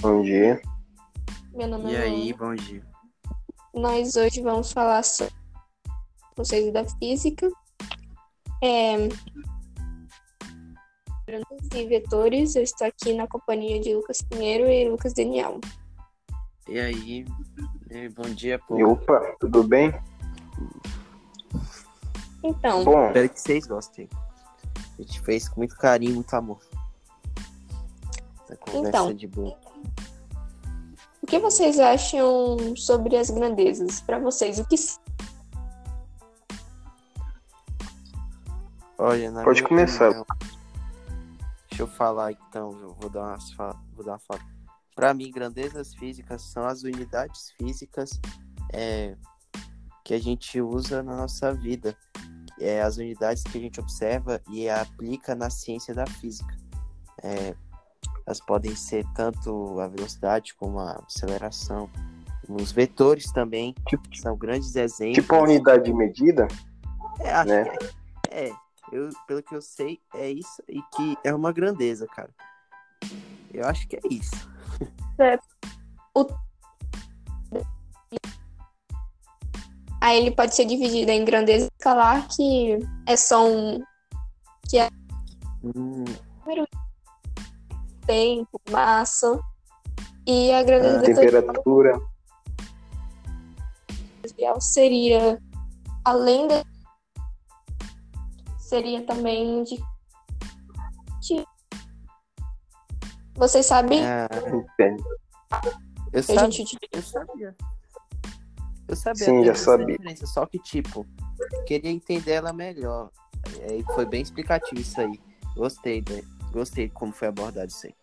Bom dia. Meu nome E é aí, bom dia. Nós hoje vamos falar sobre conceitos da física. É... E vetores, eu estou aqui na companhia de Lucas Pinheiro e Lucas Daniel. E aí, e bom dia, pô. E, opa, tudo bem? Então, Bom, Espero que vocês gostem. A gente fez com muito carinho, muito amor. Essa conversa Então. de boa. O que vocês acham sobre as grandezas? Para vocês, o que Olha, na Pode começar. opinião- deixa eu falar então, eu vou dar umas fa... vou dar uma fala. Para mim, grandezas físicas são as unidades físicas é, que a gente usa na nossa vida. É as unidades que a gente observa e aplica na ciência da física. É, elas podem ser tanto a velocidade como a aceleração. Os vetores também, Tipo- que são grandes exemplos. tipo a unidade de medida, É, acho né? que é. É, eu, pelo que eu sei, é isso e que é uma grandeza, cara. Eu acho que é isso. Aí ele pode ser dividido em grandeza escalar, que é só um Hum, tempo, massa. E a vetorial temperatura, seria, além da. Seria também de. de- Vocês sabem é, entende? eu, sabia, gente eu sabia. Eu sabia Sim, já sabia. diferença, só que, tipo, queria entender ela melhor. É, foi bem explicativo isso aí. Gostei, né? Gostei como foi abordado isso aí.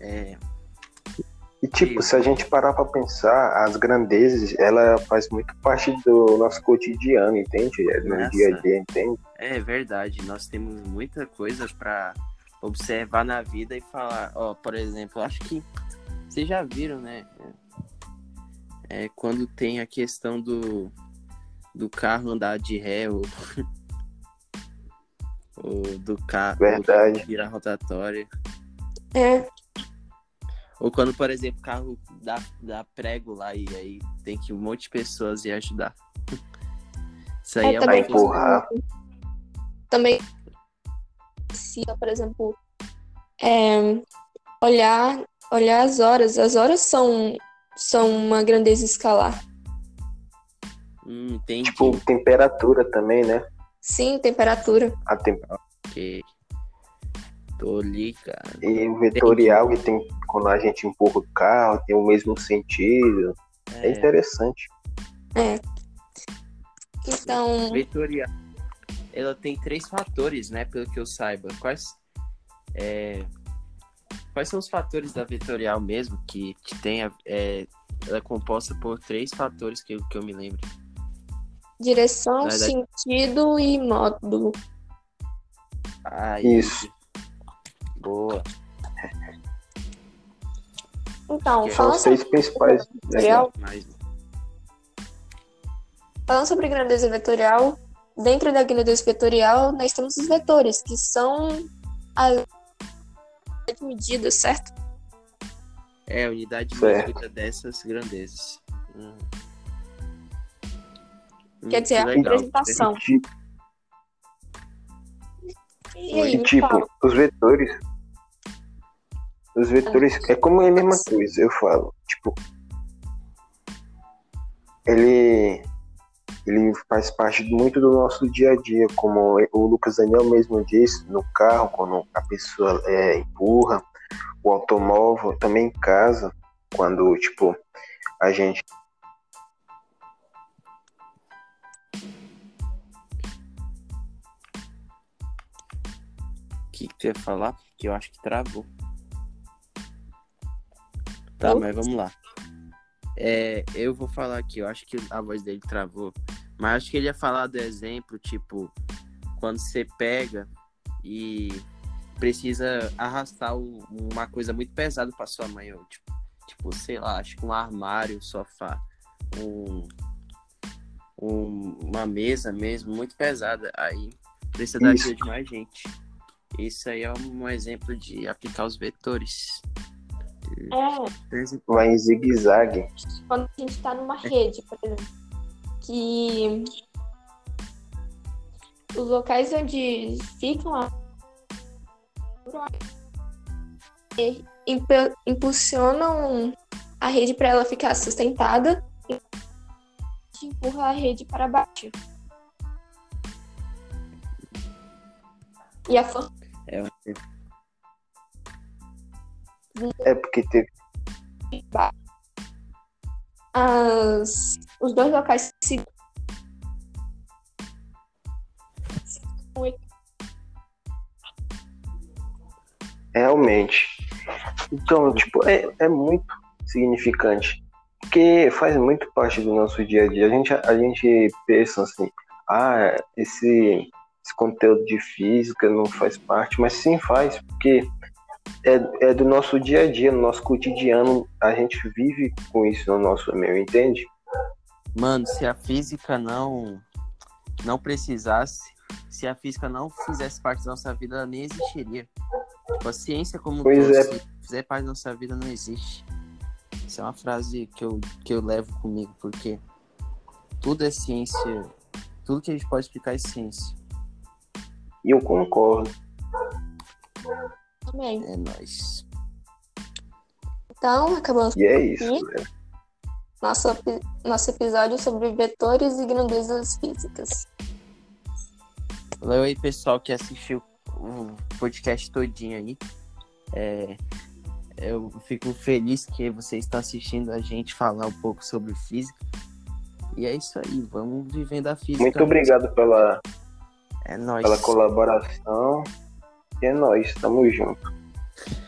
É, E tipo, se a gente parar pra pensar, as grandezas, ela faz muito parte do nosso cotidiano, entende? É No Nossa. dia a dia, entende? É verdade, nós temos muita coisa para observar na vida e falar, ó, por exemplo, acho que vocês já viram, né? É, quando tem a questão do, do carro andar de ré ou, ou do carro Verdade. virar rotatória. É, Ou quando, por exemplo, o carro dá, dá prego lá e aí tem que um monte de pessoas ir ajudar. Isso aí é é, também. uma coisa. empurrar. Também. Se, por exemplo, é, olhar, olhar as horas. As horas são, são uma grandeza escalar. Hum, entendi. Tipo, temperatura também, né? Sim, temperatura. A tem... Ok. Tô ligado. E o vetorial, que tem quando a gente empurra o carro, tem o mesmo sentido. É, É, interessante. É. Então, vetorial. Ela tem três fatores, né? Pelo que eu saiba. Quais, é, quais são os fatores da vetorial mesmo que, que tem? a- É, ela é composta por três fatores que, eu- que eu me lembro. Direção, sentido e módulo. Ah, Isso. Boa. Então, Que São os seis principais. vetorial, Mas, falando sobre grandeza vetorial, dentro da grandeza vetorial, nós temos os vetores, que são as medidas, certo? é a unidade Certo. dessas grandezas. Hum. Quer Hum, dizer, que a legal. representação. E, aí, e, tipo, fala. os vetores. Os vetores é como é a mesma coisa, eu falo. Tipo, ele ele faz parte muito do nosso dia a dia, como o Lucas Daniel mesmo disse, no carro, quando a pessoa é, empurra, o automóvel, também em casa, quando, tipo, a gente que, que tu ia falar? Que eu acho que travou. Tá, Oi? mas vamos lá. É, eu vou falar aqui, eu acho que a voz dele travou. Mas acho que ele ia falar do exemplo, tipo, quando você pega e precisa arrastar o- uma coisa muito pesada pra sua mãe, ou, tipo, tipo, sei lá, acho que um armário, um sofá, um, um- uma mesa mesmo, muito pesada. Aí precisa da ajuda de mais gente. Isso aí é um exemplo de aplicar os vetores. É, Vai em zigue-zague. quando a gente está numa rede, por exemplo, que os locais onde ficam a impulsionam a rede para ela ficar sustentada e empurra a rede para baixo. E a força É, É porque teve. as, os dois locais se Realmente. Então, tipo, é, é muito significante. Porque faz muito parte do nosso dia a dia. A gente, a gente pensa assim, ah, esse, esse conteúdo de física não faz parte, mas sim faz, porque é, é do nosso dia a dia, no nosso cotidiano, a gente vive com isso no nosso meio, entende? Mano, se a física não não precisasse, se a física não fizesse parte da nossa vida, ela nem existiria. Tipo, a ciência como Pois todo, é. se fizer parte da nossa vida, não existe. Isso é uma frase que eu, que eu levo comigo, porque tudo é ciência. Tudo que a gente pode explicar é ciência. E eu concordo. também. É nóis. Então, acabamos E é isso. Né? nosso, nosso episódio sobre vetores e grandezas físicas. Valeu aí, pessoal, que assistiu o podcast todinho aí. É, eu fico feliz que você está assistindo a gente falar um pouco sobre física. E é isso aí, vamos vivendo a física. Muito obrigado pela, É nóis. pela colaboração. E é nóis, tamo junto.